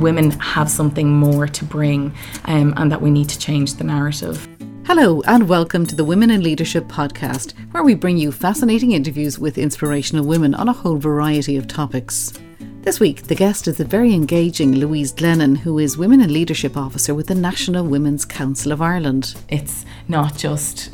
women have something more to bring um, and that we need to change the narrative. Hello, and welcome to the Women in Leadership podcast, where we bring you fascinating interviews with inspirational women on a whole variety of topics. This week, the guest is the very engaging Louise Glennon, who is Women in Leadership Officer with the National Women's Council of Ireland. It's not just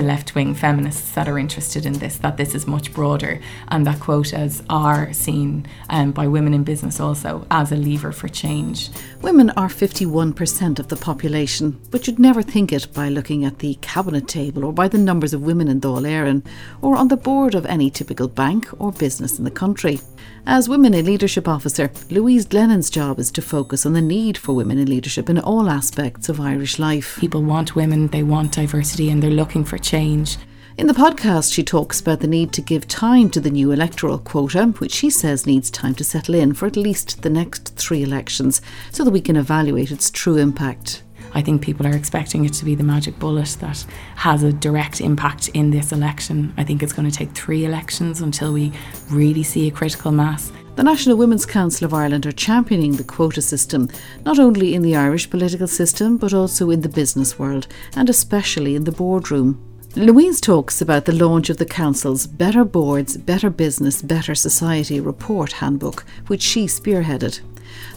the left wing feminists that are interested in this, that this is much broader, and that quotas are seen um, by women in business also as a lever for change. Women are 51% of the population, but you'd never think it by looking at the cabinet table or by the numbers of women in Dáil Éireann or on the board of any typical bank or business in the country. As Women in Leadership Officer, Louise Glennon's job is to focus on the need for women in leadership in all aspects of Irish life. People want women, they want diversity, and they're looking for change. In the podcast, she talks about the need to give time to the new electoral quota, which she says needs time to settle in for at least the next three elections so that we can evaluate its true impact. I think people are expecting it to be the magic bullet that has a direct impact in this election. I think it's going to take three elections until we really see a critical mass. The National Women's Council of Ireland are championing the quota system, not only in the Irish political system, but also in the business world, and especially in the boardroom. Louise talks about the launch of the Council's Better Boards, Better Business, Better Society report handbook, which she spearheaded.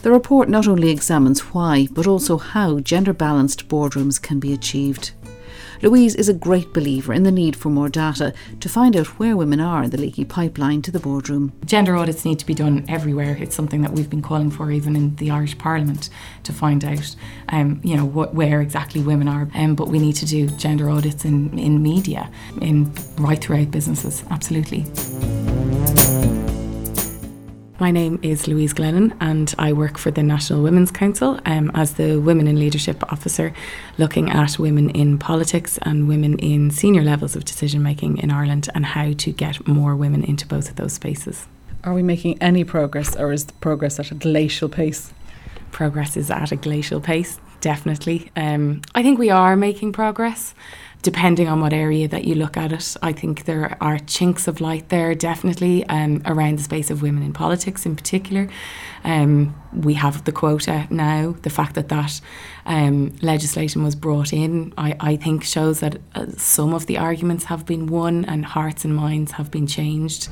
The report not only examines why, but also how gender balanced boardrooms can be achieved. Louise is a great believer in the need for more data to find out where women are in the leaky pipeline to the boardroom. Gender audits need to be done everywhere. It's something that we've been calling for even in the Irish Parliament to find out, um, you know, what, where exactly women are. Um, but we need to do gender audits in, in media, in right throughout businesses, absolutely. My name is Louise Glennon, and I work for the National Women's Council um, as the Women in Leadership Officer, looking at women in politics and women in senior levels of decision making in Ireland and how to get more women into both of those spaces. Are we making any progress, or is the progress at a glacial pace? Progress is at a glacial pace, definitely. Um, I think we are making progress depending on what area that you look at it. I think there are chinks of light there, definitely, um, around the space of women in politics in particular. Um, we have the quota now. The fact that that um, legislation was brought in, I, I think, shows that uh, some of the arguments have been won and hearts and minds have been changed.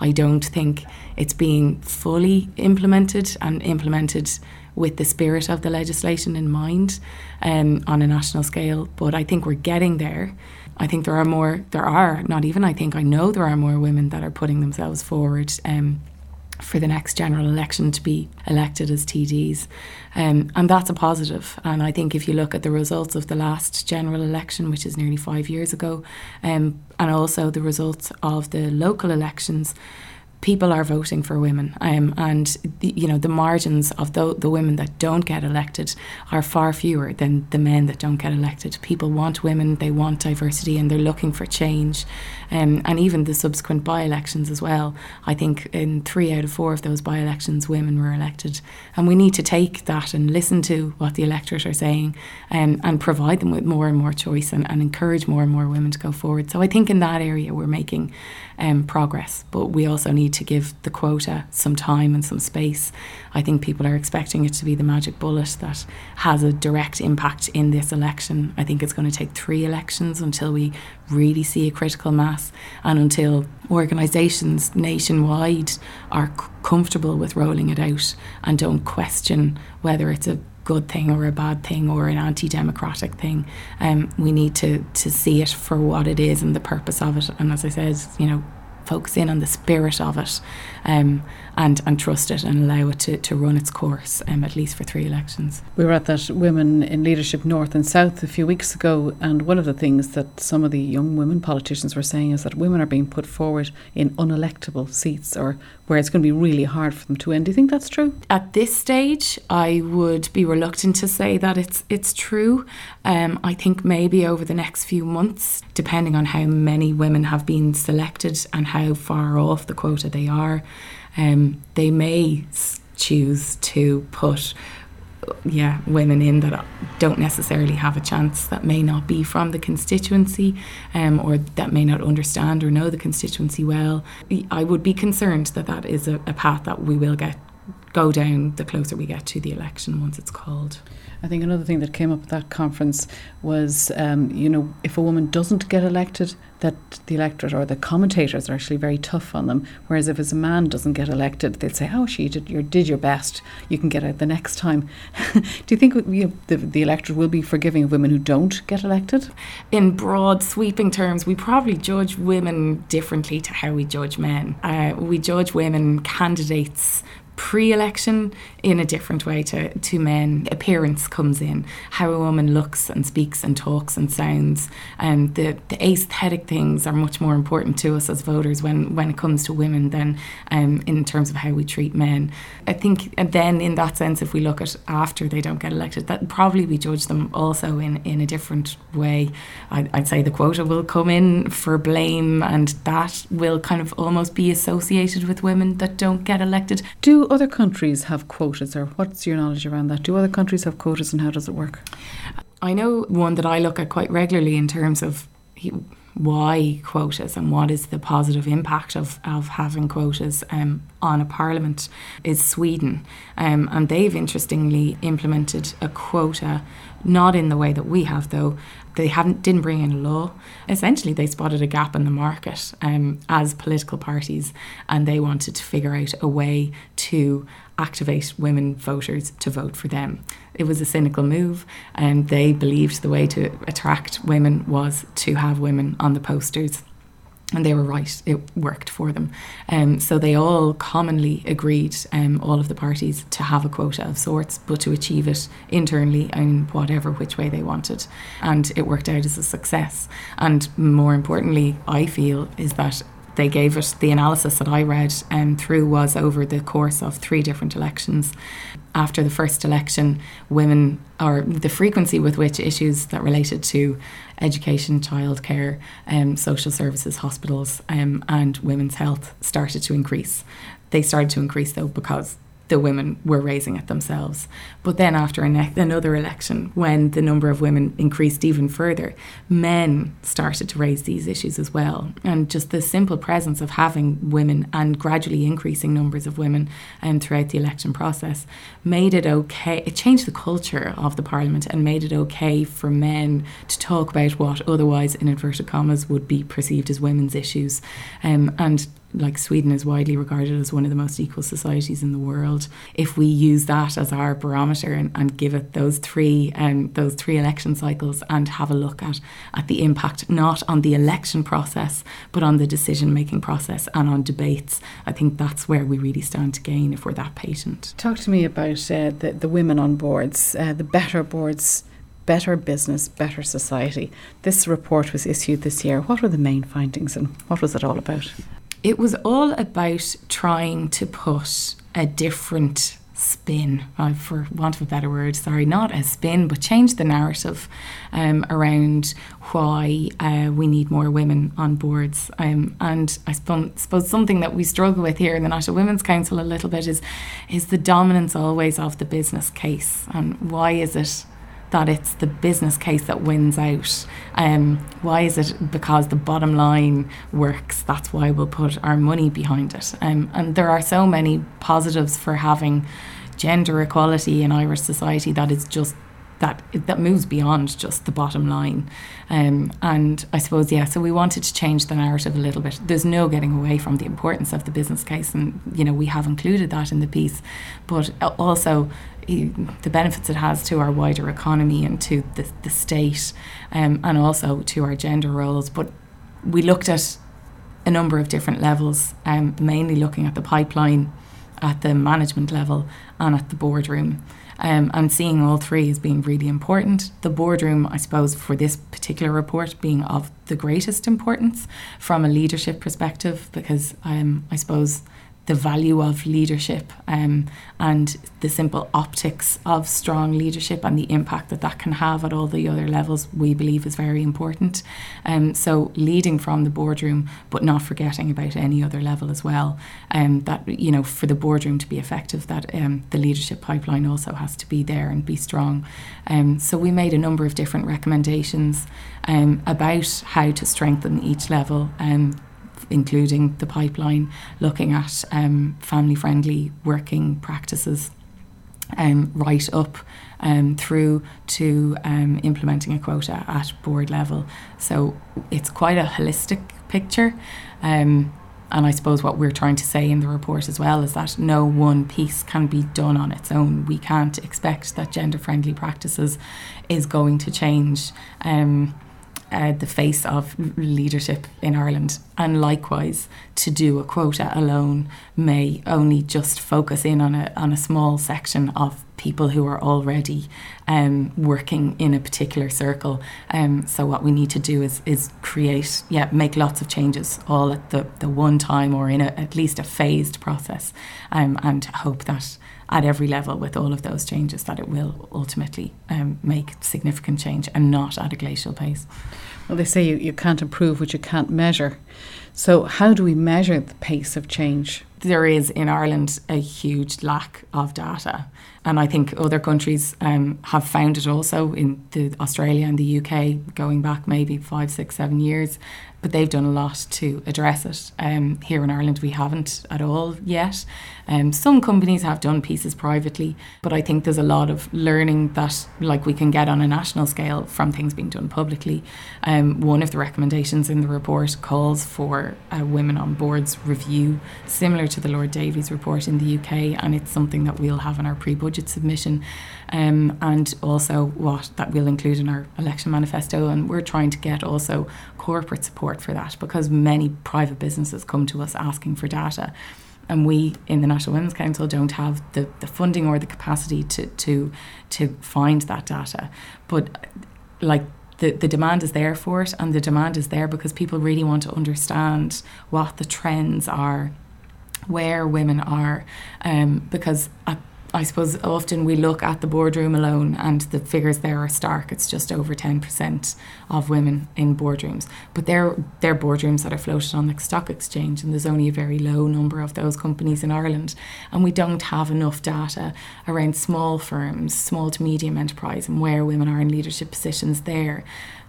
I don't think it's being fully implemented and implemented with the spirit of the legislation in mind um, on a national scale. But I think we're getting there. I think there are more, there are, not even I think, I know there are more women that are putting themselves forward um, for the next general election to be elected as TDs. Um, and that's a positive. And I think if you look at the results of the last general election, which is nearly five years ago, um, and also the results of the local elections, people are voting for women, um, and the, you know the margins of the, the women that don't get elected are far fewer than the men that don't get elected. People want women, they want diversity, and they're looking for change, um, and even the subsequent by-elections as well. I think in three out of four of those by-elections, women were elected, and we need to take that and listen to what the electorate are saying, um, and provide them with more and more choice, and, and encourage more and more women to go forward. So I think in that area we're making um, progress, but we also need to give the quota some time and some space. I think people are expecting it to be the magic bullet that has a direct impact in this election. I think it's going to take three elections until we really see a critical mass and until organisations nationwide are c- comfortable with rolling it out and don't question whether it's a good thing or a bad thing or an anti-democratic thing. Um, we need to to see it for what it is and the purpose of it. And as I said, you know, focus in on the spirit of it um, and, and trust it and allow it to, to run its course, um, at least for three elections. We were at that Women in Leadership North and South a few weeks ago, and one of the things that some of the young women politicians were saying is that women are being put forward in unelectable seats or where it's going to be really hard for them to win. Do you think that's true? At this stage, I would be reluctant to say that it's it's true. Um, I think maybe over the next few months, depending on how many women have been selected and how far off the quota they are, um, they may choose to put yeah women in that don't necessarily have a chance that may not be from the constituency um, or that may not understand or know the constituency well. I would be concerned that that is a, a path that we will get go down the closer we get to the election once it's called. I think another thing that came up at that conference was, um, you know, if a woman doesn't get elected, that the electorate or the commentators are actually very tough on them. Whereas if it's a man doesn't get elected, they'd say, "Oh, she did, you did your best. You can get it the next time." Do you think the, the electorate will be forgiving of women who don't get elected? In broad, sweeping terms, we probably judge women differently to how we judge men. Uh, we judge women candidates pre-election in a different way to, to men. Appearance comes in, how a woman looks and speaks and talks and sounds. And um, the, the aesthetic things are much more important to us as voters when, when it comes to women than um, in terms of how we treat men. I think and then in that sense, if we look at after they don't get elected, that probably we judge them also in, in a different way. I'd, I'd say the quota will come in for blame and that will kind of almost be associated with women that don't get elected. Do other countries have quotas, or what's your knowledge around that? Do other countries have quotas, and how does it work? I know one that I look at quite regularly in terms of why quotas and what is the positive impact of, of having quotas um, on a parliament is Sweden. Um, and they've interestingly implemented a quota, not in the way that we have though. They haven't didn't bring in a law. Essentially, they spotted a gap in the market um, as political parties, and they wanted to figure out a way to activate women voters to vote for them. It was a cynical move, and they believed the way to attract women was to have women on the posters. And they were right, it worked for them. Um, so they all commonly agreed, um, all of the parties, to have a quota of sorts, but to achieve it internally in whatever which way they wanted. And it worked out as a success. And more importantly, I feel, is that they gave it the analysis that I read um, through was over the course of three different elections. After the first election, women, or the frequency with which issues that related to education, childcare, um, social services, hospitals, um, and women's health started to increase. They started to increase though because the women were raising it themselves. But then, after another election, when the number of women increased even further, men started to raise these issues as well. And just the simple presence of having women and gradually increasing numbers of women um, throughout the election process made it okay. It changed the culture of the parliament and made it okay for men to talk about what otherwise, in inverted commas, would be perceived as women's issues. Um, and like Sweden is widely regarded as one of the most equal societies in the world. If we use that as our barometer and, and give it those three um, those three election cycles and have a look at at the impact not on the election process but on the decision making process and on debates, I think that's where we really stand to gain if we're that patient. Talk to me about uh, the the women on boards, uh, the better boards better business, better society. This report was issued this year. What were the main findings and what was it all about? It was all about trying to put a different spin, uh, for want of a better word, sorry, not a spin, but change the narrative um, around why uh, we need more women on boards. Um, and I suppose, suppose something that we struggle with here in the National Women's Council a little bit is is the dominance always of the business case, and why is it? That it's the business case that wins out. Um, why is it? Because the bottom line works. That's why we'll put our money behind it. Um, and there are so many positives for having gender equality in Irish society that is just that that moves beyond just the bottom line. Um, and I suppose yeah, so we wanted to change the narrative a little bit. There's no getting away from the importance of the business case, and you know we have included that in the piece, but also the benefits it has to our wider economy and to the, the state um, and also to our gender roles. But we looked at a number of different levels, um, mainly looking at the pipeline at the management level and at the boardroom. Um, and seeing all three as being really important. The boardroom, I suppose, for this particular report being of the greatest importance from a leadership perspective, because um, I suppose the value of leadership um, and the simple optics of strong leadership and the impact that that can have at all the other levels we believe is very important. Um, so leading from the boardroom but not forgetting about any other level as well um, that you know for the boardroom to be effective that um, the leadership pipeline also has to be there and be strong. Um, so we made a number of different recommendations um, about how to strengthen each level um, including the pipeline, looking at um, family friendly working practices. Um, right up um, through to um, implementing a quota at board level. So it's quite a holistic picture. Um, and I suppose what we're trying to say in the report as well is that no one piece can be done on its own. We can't expect that gender friendly practices is going to change. Um, uh, the face of leadership in Ireland. And likewise, to do a quota alone may only just focus in on a, on a small section of people who are already um, working in a particular circle. Um, so what we need to do is, is create, yeah, make lots of changes all at the, the one time or in a, at least a phased process um, and hope that at every level with all of those changes that it will ultimately um, make significant change and not at a glacial pace. Well, they say you, you can't improve what you can't measure. So, how do we measure the pace of change? There is in Ireland a huge lack of data. And I think other countries um, have found it also in the Australia and the UK going back maybe five, six, seven years but they've done a lot to address it. Um, here in Ireland, we haven't at all yet. Um, some companies have done pieces privately, but I think there's a lot of learning that, like, we can get on a national scale from things being done publicly. Um, one of the recommendations in the report calls for a women on boards review, similar to the Lord Davies report in the UK, and it's something that we'll have in our pre-budget submission, um, and also what that we'll include in our election manifesto. And we're trying to get also corporate support for that because many private businesses come to us asking for data. And we in the National Women's Council don't have the, the funding or the capacity to, to to find that data. But like the, the demand is there for it and the demand is there because people really want to understand what the trends are, where women are. Um, because I suppose often we look at the boardroom alone and the figures there are stark. It's just over 10% of women in boardrooms. But they're, they're boardrooms that are floated on the stock exchange, and there's only a very low number of those companies in Ireland. And we don't have enough data around small firms, small to medium enterprise, and where women are in leadership positions there.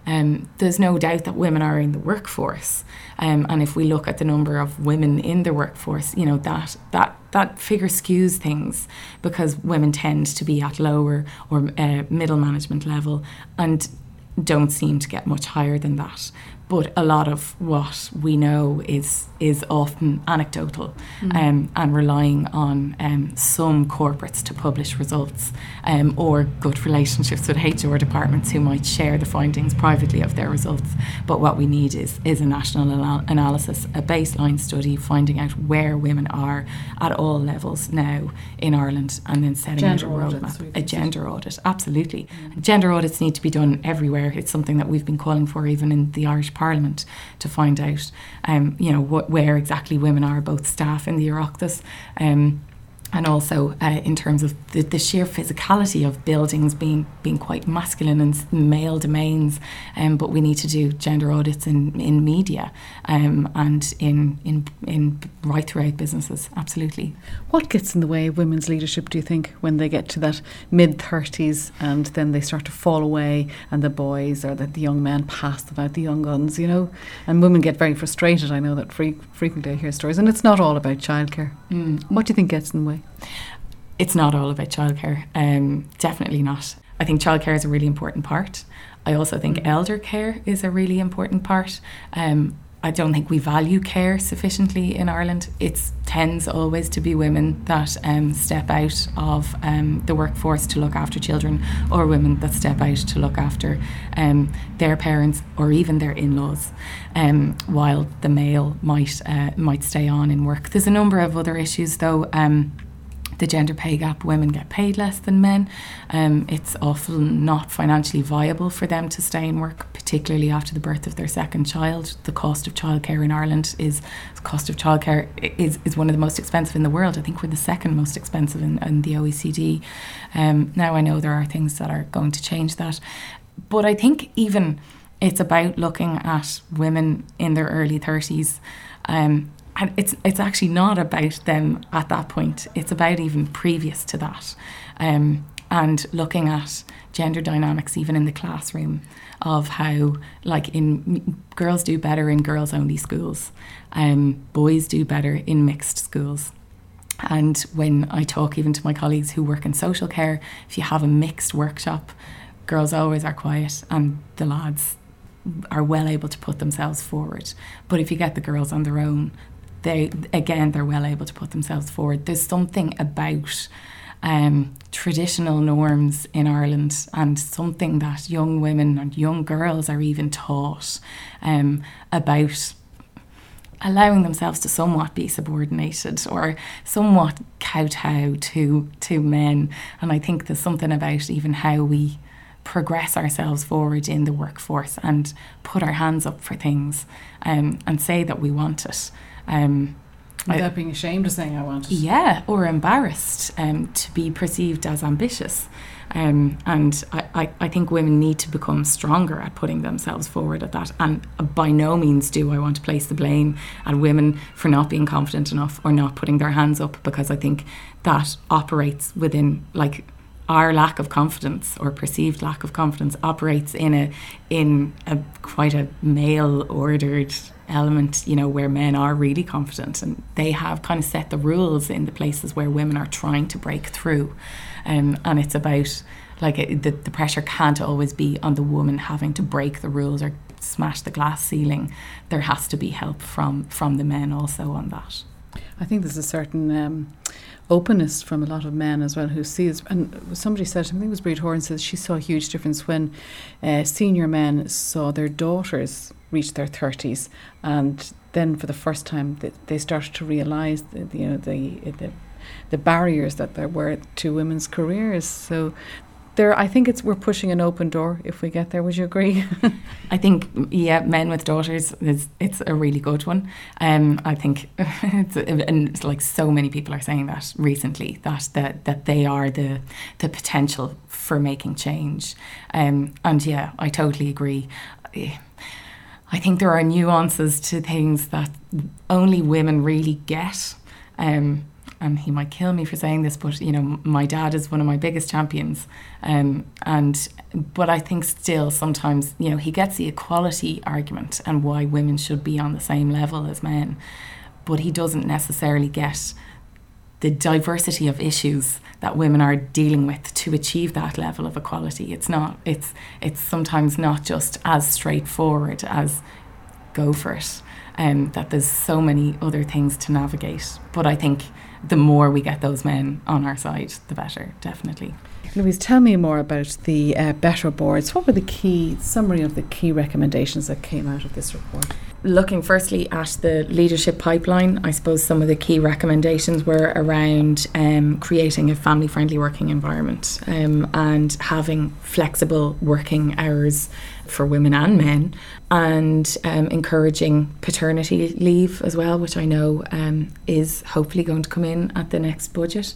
Um, there's no doubt that women are in the workforce, um, and if we look at the number of women in the workforce, you know that that that figure skews things because women tend to be at lower or uh, middle management level and don't seem to get much higher than that but a lot of what we know is is often anecdotal mm. um, and relying on um, some corporates to publish results um, or good relationships with HR departments who might share the findings privately of their results. But what we need is is a national anal- analysis, a baseline study finding out where women are at all levels now in Ireland, and then setting gender out a roadmap. A gender audit, absolutely. Mm. Gender audits need to be done everywhere. It's something that we've been calling for even in the Irish Parliament to find out, um, you know, what, where exactly women are, both staff in the Oireachtas. Um, and also uh, in terms of the, the, sheer physicality of buildings being being quite masculine and male domains, um, but we need to do gender audits in, in media um, and in, in in right throughout businesses. Absolutely. What gets in the way of women's leadership? Do you think when they get to that mid thirties and then they start to fall away, and the boys or the, the young men pass them out, the young guns, you know, and women get very frustrated. I know that fre- frequently I hear stories, and it's not all about childcare. Mm. What do you think gets in the way? It's not all about childcare. Um, definitely not. I think childcare is a really important part. I also think mm. elder care is a really important part. Um, I don't think we value care sufficiently in Ireland. It tends always to be women that um, step out of um, the workforce to look after children, or women that step out to look after um, their parents or even their in-laws, um, while the male might uh, might stay on in work. There's a number of other issues, though um, the gender pay gap, women get paid less than men. Um, it's often not financially viable for them to stay in work, particularly after the birth of their second child. The cost of childcare in Ireland is the cost of childcare is, is one of the most expensive in the world. I think we're the second most expensive in, in the OECD. Um, now I know there are things that are going to change that, but I think even it's about looking at women in their early 30s. Um, and it's it's actually not about them at that point. It's about even previous to that. Um, and looking at gender dynamics even in the classroom of how like in girls do better in girls only schools um, boys do better in mixed schools and when I talk even to my colleagues who work in social care, if you have a mixed workshop, girls always are quiet and the lads are well able to put themselves forward. But if you get the girls on their own, they again they're well able to put themselves forward. There's something about um, traditional norms in Ireland and something that young women and young girls are even taught um, about allowing themselves to somewhat be subordinated or somewhat kowtow to to men and I think there's something about even how we progress ourselves forward in the workforce and put our hands up for things um, and say that we want it um, Without I, being ashamed of saying I want it. Yeah, or embarrassed um, to be perceived as ambitious. Um, and I, I, I think women need to become stronger at putting themselves forward at that. And by no means do I want to place the blame at women for not being confident enough or not putting their hands up because I think that operates within like our lack of confidence or perceived lack of confidence operates in a in a quite a male ordered element you know where men are really confident and they have kind of set the rules in the places where women are trying to break through. Um, and it's about like it, the, the pressure can't always be on the woman having to break the rules or smash the glass ceiling. There has to be help from from the men also on that. I think there's a certain um, openness from a lot of men as well who sees and somebody said I think it was Bríd Horan says she saw a huge difference when uh, senior men saw their daughters reach their 30s and then for the first time they, they started to realize you know the, the the barriers that there were to women's careers. So there I think it's we're pushing an open door if we get there. Would you agree? I think yeah men with daughters is it's a really good one. Um I think it's and it's like so many people are saying that recently that that that they are the the potential for making change. Um and yeah I totally agree I think there are nuances to things that only women really get. Um and he might kill me for saying this, but you know, my dad is one of my biggest champions, um, and but I think still sometimes you know he gets the equality argument and why women should be on the same level as men, but he doesn't necessarily get the diversity of issues that women are dealing with to achieve that level of equality. It's not. It's it's sometimes not just as straightforward as go for it. Um, that there's so many other things to navigate. But I think the more we get those men on our side, the better, definitely. Louise, tell me more about the uh, Better boards. What were the key summary of the key recommendations that came out of this report? Looking firstly at the leadership pipeline, I suppose some of the key recommendations were around um, creating a family friendly working environment um, and having flexible working hours for women and men, and um, encouraging paternity leave as well, which I know um, is hopefully going to come in at the next budget.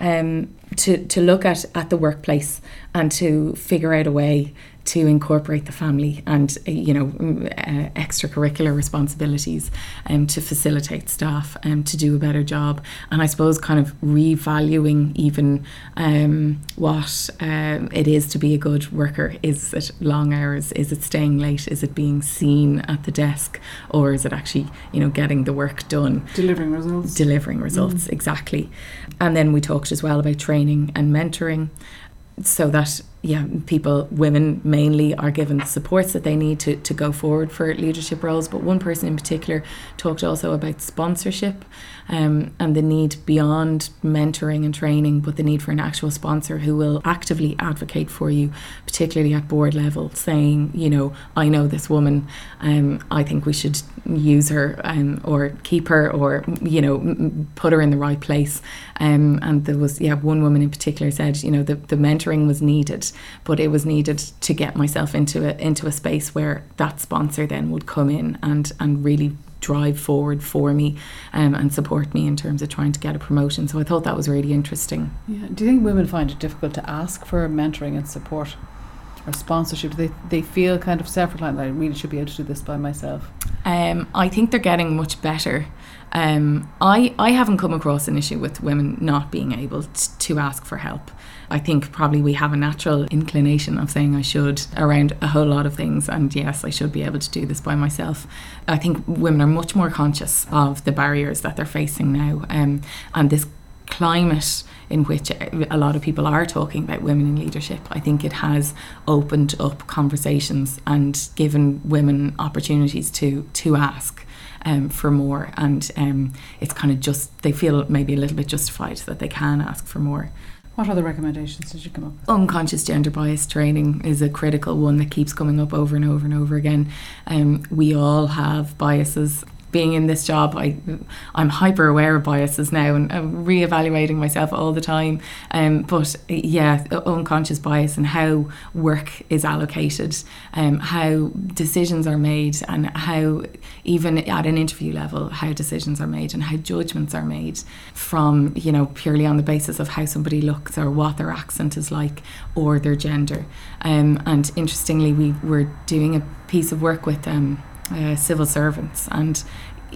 Um, to, to look at, at the workplace and to figure out a way to incorporate the family and uh, you know uh, extracurricular responsibilities um, to facilitate staff um, to do a better job. And I suppose kind of revaluing even um, what um, it is to be a good worker. Is it long hours? Is it staying late? Is it being seen at the desk? Or is it actually you know getting the work done? Delivering results. Delivering results mm. exactly. And then we talked as well about training and mentoring. So that yeah, people, women mainly, are given the supports that they need to, to go forward for leadership roles. But one person in particular talked also about sponsorship um, and the need beyond mentoring and training, but the need for an actual sponsor who will actively advocate for you, particularly at board level, saying, you know, I know this woman, um, I think we should use her um, or keep her or, you know, put her in the right place. Um, and there was, yeah, one woman in particular said, you know, the, the mentoring was needed but it was needed to get myself into a into a space where that sponsor then would come in and and really drive forward for me um, and support me in terms of trying to get a promotion. So I thought that was really interesting. Yeah. Do you think women find it difficult to ask for mentoring and support? or sponsorship? Do they they feel kind of separate, like I really should be able to do this by myself? Um, I think they're getting much better Um, I, I haven't come across an issue with women not being able t- to ask for help. I think probably we have a natural inclination of saying I should around a whole lot of things, and yes, I should be able to do this by myself. I think women are much more conscious of the barriers that they're facing now, um, and this climate in which a lot of people are talking about women in leadership. I think it has opened up conversations and given women opportunities to to ask. Um, for more, and um, it's kind of just they feel maybe a little bit justified that they can ask for more. What other recommendations did you come up with? Unconscious gender bias training is a critical one that keeps coming up over and over and over again. Um, we all have biases being in this job, I I'm hyper aware of biases now and I'm reevaluating myself all the time. Um, but yeah, unconscious bias and how work is allocated, um, how decisions are made, and how even at an interview level, how decisions are made and how judgments are made from you know purely on the basis of how somebody looks or what their accent is like or their gender. Um, and interestingly, we were doing a piece of work with um, uh, civil servants, and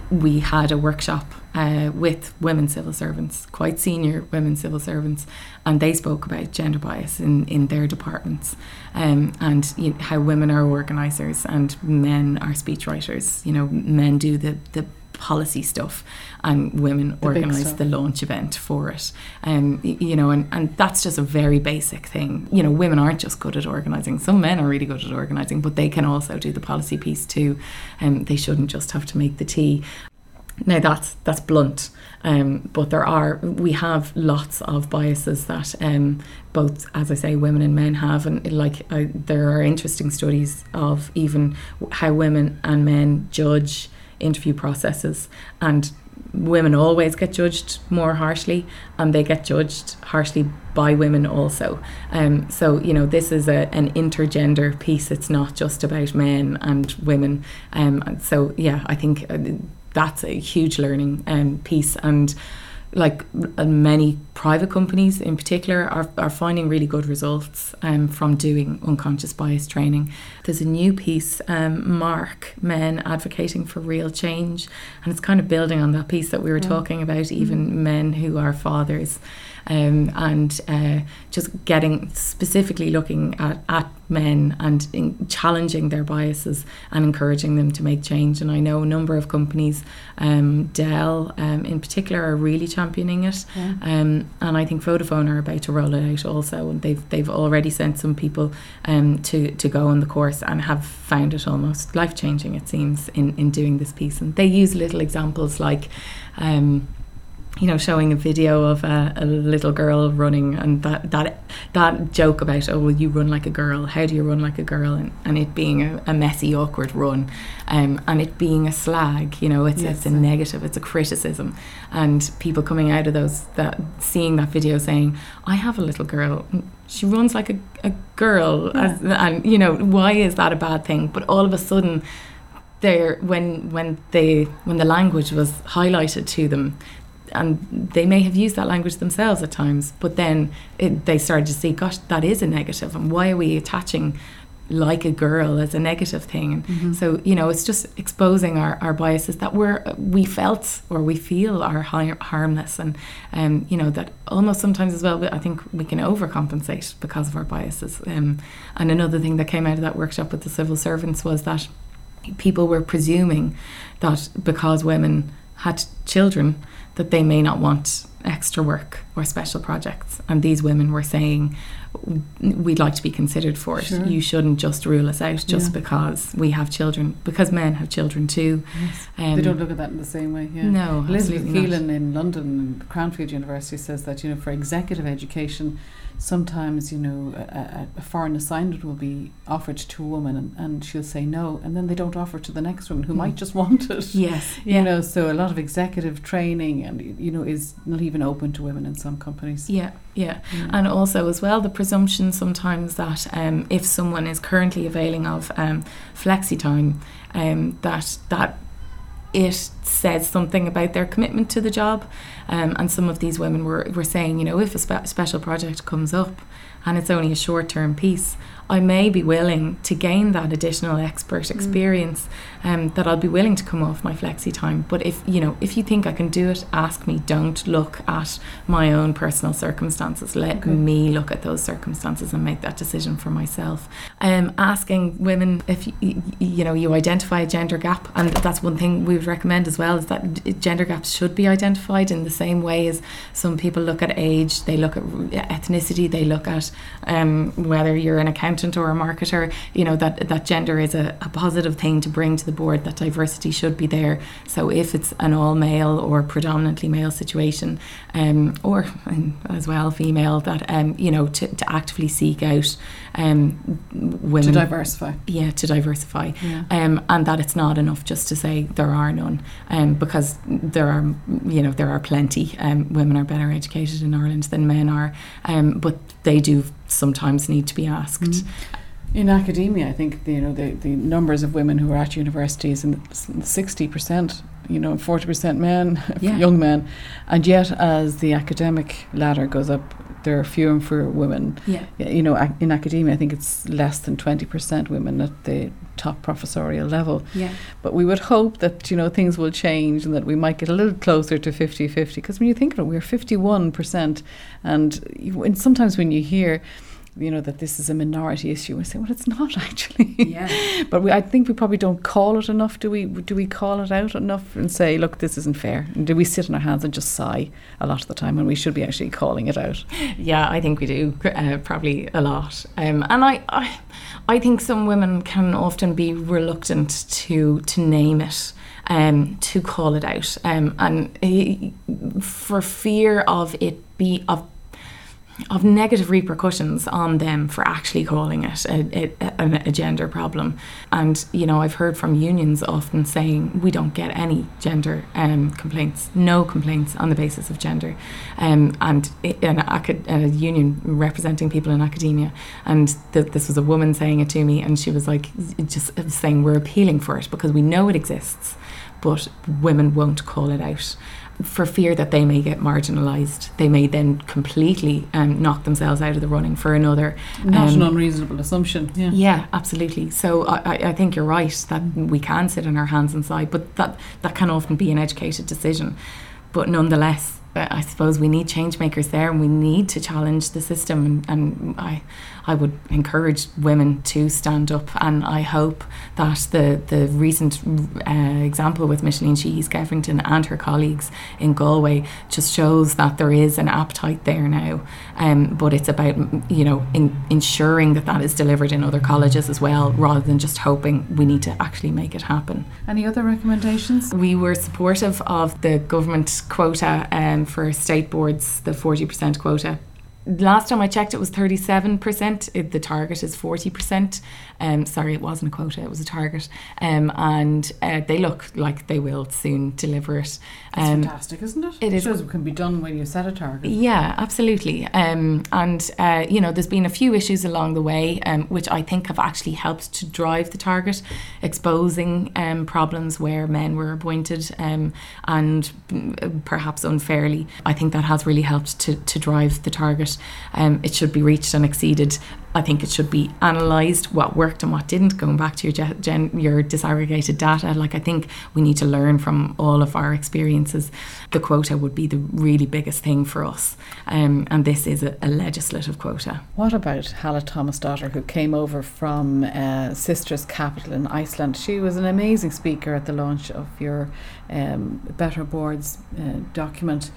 we had a workshop uh, with women civil servants, quite senior women civil servants, and they spoke about gender bias in, in their departments um, and you know, how women are organisers and men are speechwriters. You know, men do the, the policy stuff and women the organise the launch event for it. Um, you know, and, and that's just a very basic thing. You know, women aren't just good at organising. Some men are really good at organising, but they can also do the policy piece too. And um, they shouldn't just have to make the tea. Now that's that's blunt, um, but there are we have lots of biases that um, both, as I say, women and men have, and like there are interesting studies of even how women and men judge interview processes and women always get judged more harshly and they get judged harshly by women also. Um, so you know this is a, an intergender piece. It's not just about men and women. Um, so yeah I think uh, that's a huge learning um, piece and like uh, many private companies in particular are, are finding really good results um, from doing unconscious bias training. There's a new piece, um, MARC Men Advocating for Real Change, and it's kind of building on that piece that we were yeah. talking about, even mm. men who are fathers um, and uh, just getting specifically looking at, at men and in, challenging their biases and encouraging them to make change. And I know a number of companies, um, Dell um, in particular, are really championing it. Yeah. Um, and I think Vodafone are about to roll it out also. And they've they've already sent some people um, to to go on the course and have found it almost life changing. It seems in in doing this piece. And they use little examples like. Um, you know, showing a video of a, a, little girl running, and that that that joke about oh, well, you run like a girl. How do you run like a girl? And, and it being a, a messy, awkward run, um, and it being a slag. You know, it's yes. it's a negative, it's a criticism, and people coming out of those that seeing that video saying, I have a little girl. She runs like a, a girl, yeah. as, and you know, why is that a bad thing? But all of a sudden there when when they when the language was highlighted to them and they may have used that language themselves at times, but then it, they started to see, gosh, that is a negative, and why are we attaching like a girl as a negative thing? Mm-hmm. So you know, it's just exposing our, our biases that we're we felt or we feel are high, harmless, and um, you know that almost sometimes as well. I think we can overcompensate because of our biases. Um, and another thing that came out of that workshop with the civil servants was that people were presuming that because women had children that they may not want extra work or special projects. And these women were saying, we'd like to be considered for it. Sure. You shouldn't just rule us out just yeah. because we have children, because men have children too. Yes. Um, they don't look at that in the same way. Yeah. No, Elisabeth Kelan in London, Cranfield University, says that you know for executive education, sometimes you know a, a, foreign assignment will be offered to a woman and, and she'll say no and then they don't offer to the next woman who mm. might just want it yes yeah. you know so a lot of executive training and you know is not even open to women in some companies yeah yeah, mm. and also as well the presumption sometimes that um, if someone is currently availing of um, flexi time um, that that it says something about their commitment to the job. Um, and some of these women were, were saying, you know, if a spe- special project comes up and it's only a short term piece, I may be willing to gain that additional expert experience um, that I'll be willing to come off my flexi time. But if you know, if you think I can do it, ask me. Don't look at my own personal circumstances. Let Okay. me look at those circumstances and make that decision for myself. Um, asking women if y- y- you know you identify a gender gap, and that's one thing we would recommend as well is that gender gaps should be identified in the same way as some people look at age, they look at ethnicity, they look at um, whether you're an accountant or a marketer. You know that that gender is a, a positive thing to bring to the board. That diversity should be there. So if it's an all male or predominantly male situation, um, or um, as well female, that um, you know to, to actively seek out um, women to diversify. yeah to diversify Yeah. um, and that it's not enough just to say there are none um, because there are you know there are plenty um, women are better educated in Ireland than men are um, but they do sometimes need to be asked Mhm. In academia, I think the, you know the, the numbers of women who are at universities and sixty percent, you know, forty percent men, Yeah. young men, and yet as the academic ladder goes up, there are fewer and fewer women. yeah You know, ac- in academia, I think it's less than twenty percent women at the top professorial level. yeah But we would hope that, you know, things will change and that we might get a little closer to 50-50. Because when you think of it, we're 51%. And, you, and sometimes when you hear, you know, that this is a minority issue, we say, well, it's not actually. yeah but we, I think we probably don't call it enough. Do we? Do we call it out enough and say, look, this isn't fair? And do we sit on our hands and just sigh a lot of the time when we should be actually calling it out? Yeah, I think we do uh, probably a lot, um, and I, I, I think some women can often be reluctant to to name it, um, to call it out, um, and uh, for fear of it be of of negative repercussions on them for actually calling it a, a, a gender problem. And, you know, I've heard from unions often saying we don't get any gender um, complaints, no complaints on the basis of gender. Um, and i- an, acad- a union representing people in academia, and th- this was a woman saying it to me, and she was like, just saying we're appealing for it because we know it exists, but women won't call it out for fear that they may get marginalised. They may then completely um, knock themselves out of the running for another. Not Um, an unreasonable assumption. Yeah. Yeah, absolutely. So I, I- I think you're right that we can sit on our hands and sigh, but that, that can often be an educated decision. But nonetheless, uh, I suppose we need change makers there and we need to challenge the system. And, and I, I would encourage women to stand up. And I hope that the, the recent uh, example with Micheline Sheehy Skeffington and her colleagues in Galway just shows that there is an appetite there now. Um, but it's about, you know, in, ensuring that that is delivered in other colleges as well, rather than just hoping we need to actually make it happen. Any other recommendations? We were supportive of the government quota um, for state boards, the 40% quota. Last time I checked, it was 37%. It, the target is 40%. Um, sorry, it wasn't a quota, it was a target. Um, and uh, they look like they will soon deliver it. Um, fantastic, isn't it? it shows it can be done when you set a target. yeah, absolutely. Um, and, uh, you know, there's been a few issues along the way, um, which I think have actually helped to drive the target, exposing um, problems where men were appointed um, and mm, perhaps unfairly. I think that has really helped to, to drive the target. Um, it should be reached and exceeded. I think it should be analysed what worked and what didn't. Going back to your gen, your disaggregated data, like I think we need to learn from all of our experiences. The quota would be the really biggest thing for us, um, and this is a, a legislative quota. What about Halla Tómasdóttir who came over from uh, Sisters Capital in Iceland? She was an amazing speaker at the launch of your um, Better Boards uh, document.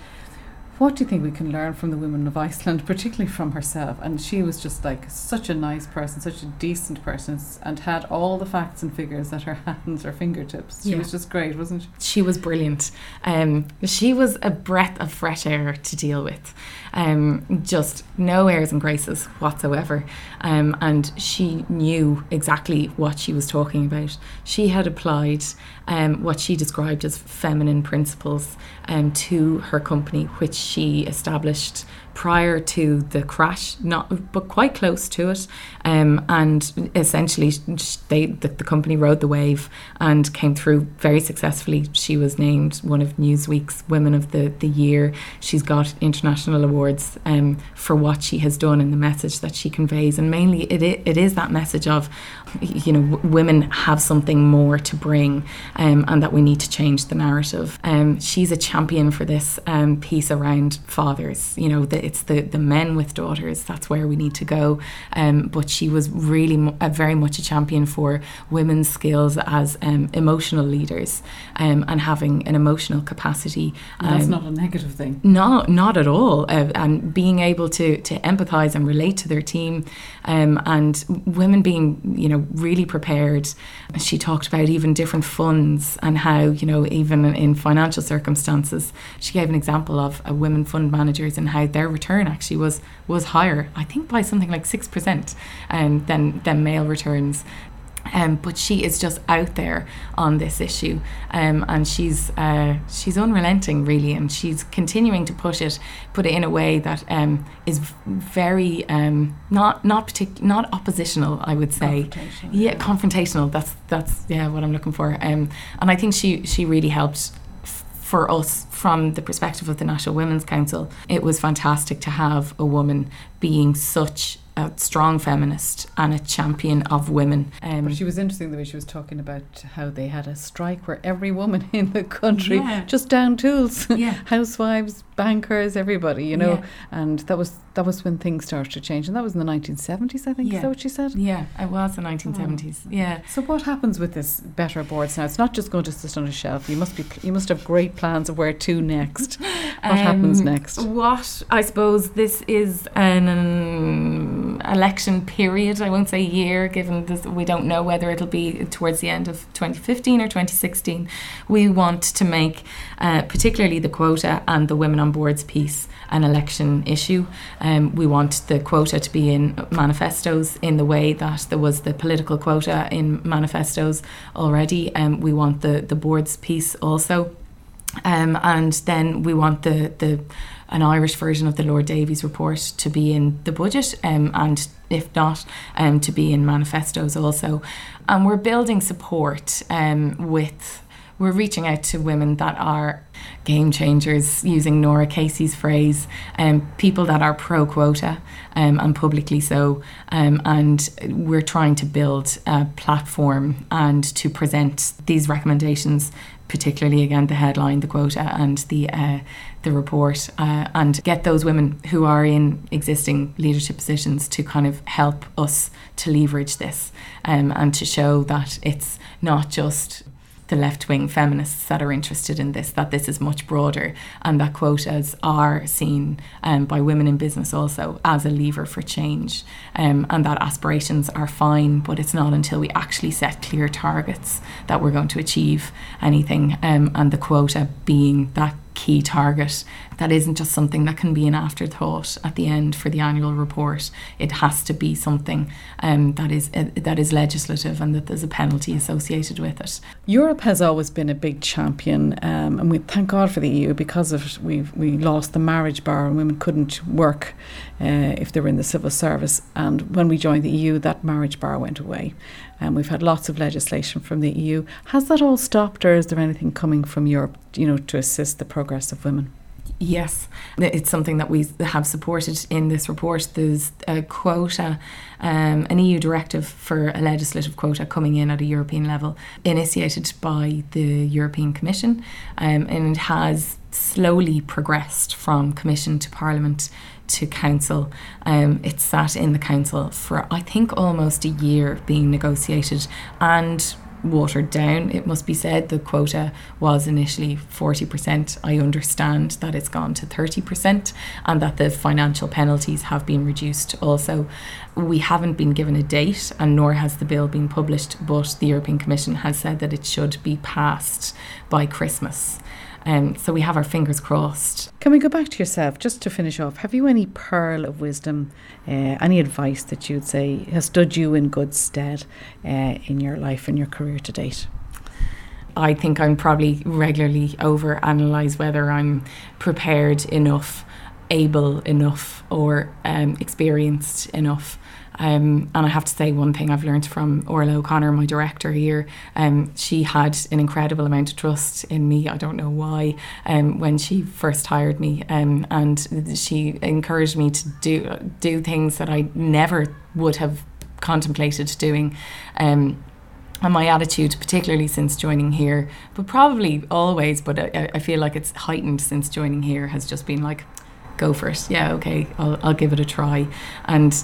What do you think we can learn from the women of Iceland, particularly from herself? And she was just like such a nice person, such a decent person, and had all the facts and figures at her hands or fingertips. She Yeah. was just great, wasn't she? She was brilliant. Um, she was a breath of fresh air to deal with. Um, just no airs and graces whatsoever. Um, and she knew exactly what she was talking about. She had applied um, what she described as feminine principles um, to her company, which she established prior to the crash, not but quite close to it. Um, and essentially, they the, the, company rode the wave and came through very successfully. She was named one of Newsweek's Women of the, the Year. She's got international awards um, for what she has done and the message that she conveys. And mainly, it, it is that message of, you know, women have something more to bring um, and that we need to change the narrative. Um, she's a champion for this um, piece around fathers. You know, the, it's the, the men with daughters, that's where we need to go. Um, but she was really mo- very much a champion for women's skills as um, emotional leaders um, and having an emotional capacity. that's um, not a negative thing. No, not at all. Uh, and being able to to empathise and relate to their team, um, and women being you know really prepared. She talked about even different funds and how you know even in financial circumstances. She gave an example of uh, women fund managers and how their return actually was was higher. I think by something like six percent um, than than male returns. Um, but she is just out there on this issue, um, and she's uh, she's unrelenting really, and she's continuing to push it, put it in a way that um, is very um, not not partic- not oppositional. I would say, confrontational. yeah, confrontational. That's that's yeah what I'm looking for. Um, and I think she she really helped for us from the perspective of the National Women's Council, it was fantastic to have a woman being such a strong feminist and a champion of women. Um, but she was interesting the way she was talking about how they had a strike where every woman in the country yeah. just down tools, yeah. housewives, bankers, everybody, you know, yeah. and that was that was when things started to change, and that was in the 1970s, I think. Yeah. Is that what she said? Yeah, it was the 1970s. Oh. Yeah. So what happens with this better boards now? It's not just going to sit on a shelf. You must be you must have great plans of where to next. What um, happens next? What I suppose this is an. Um, election period. I won't say year, given this, we don't know whether it'll be towards the end of 2015 or 2016. We want to make, uh, particularly the quota and the women on boards piece, an election issue. Um, we want the quota to be in manifestos in the way that there was the political quota in manifestos already. Um, we want the, the boards piece also. Um, and then we want the the an Irish version of the Lord Davies report to be in the budget, um, and if not, um, to be in manifestos also. And we're building support um, with. We're reaching out to women that are game changers, using Norah Casey's phrase, um, people that are pro quota um, and publicly so. Um, and we're trying to build a platform and to present these recommendations particularly again the headline, the quota, and the uh, the report, uh, and get those women who are in existing leadership positions to kind of help us to leverage this um, and to show that it's not just the left wing feminists that are interested in this, that this is much broader, and that quotas are seen um, by women in business also as a lever for change, um, and that aspirations are fine, but it's not until we actually set clear targets that we're going to achieve anything, um, and the quota being that key target that isn't just something that can be an afterthought at the end for the annual report. It has to be something um, that is uh, that is legislative and that there's a penalty associated with it. Europe has always been a big champion, um, and we thank God for the EU because of we we lost the marriage bar and women couldn't work uh, if they were in the civil service. And when we joined the EU, that marriage bar went away. And we've had lots of legislation from the EU. Has that all stopped, or is there anything coming from Europe, you know, to assist the progress of women? Yes, it's something that we have supported in this report. There's a quota, um, an EU directive for a legislative quota coming in at a European level, initiated by the European Commission, um, and it has slowly progressed from Commission to Parliament to council. Um, it sat in the council for I think almost a year being negotiated and watered down. It must be said the quota was initially 40%. I understand that it's gone to 30% and that the financial penalties have been reduced also. We haven't been given a date and nor has the bill been published, but the European Commission has said that it should be passed by Christmas. Um, so we have our fingers crossed. Can we go back to yourself just to finish off? Have you any pearl of wisdom, uh, any advice that you'd say has stood you in good stead uh, in your life and your career to date? I think I'm probably regularly over analyze whether I'm prepared enough able enough or um, experienced enough. Um, and I have to say, one thing I've learned from Orla O'Connor, my director here, um, she had an incredible amount of trust in me. I don't know why, um, when she first hired me, um, and she encouraged me to do do things that I never would have contemplated doing. Um, and my attitude, particularly since joining here, but probably always, but I, I feel like it's heightened since joining here, has just been like, go for it. Yeah, okay, I'll, I'll give it a try. And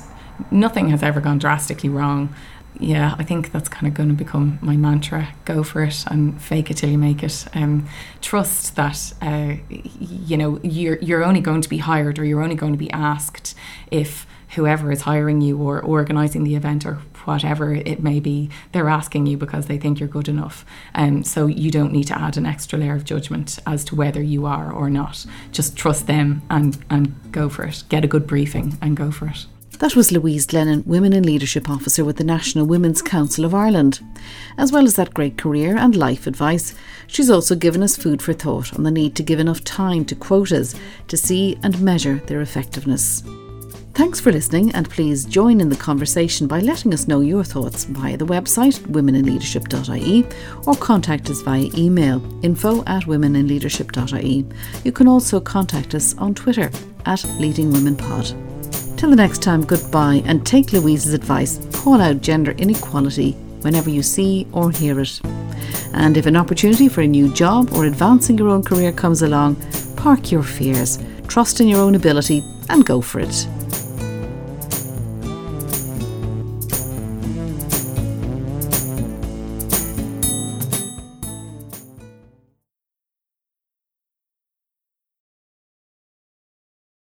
nothing has ever gone drastically wrong. Yeah, I think that's kind of going to become my mantra. Go for it and fake it till you make it. Um, trust that uh, you know you're you're only going to be hired or you're only going to be asked if whoever is hiring you or organising the event or whatever it may be, they're asking you because they think you're good enough. Um, so you don't need to add an extra layer of judgment as to whether you are or not. Just trust them and, and go for it. Get a good briefing and go for it. That was Louise Glennon, Women in Leadership Officer with the National Women's Council of Ireland. As well as that great career and life advice, she's also given us food for thought on the need to give enough time to quotas to see and measure their effectiveness. Thanks for listening, and please join in the conversation by letting us know your thoughts via the website womeninleadership.ie or contact us via email info at womeninleadership.ie. You can also contact us on Twitter at Leading Women Pod. Till the next time, goodbye, and take Louise's advice call out gender inequality whenever you see or hear it. And if an opportunity for a new job or advancing your own career comes along, park your fears, trust in your own ability, and go for it.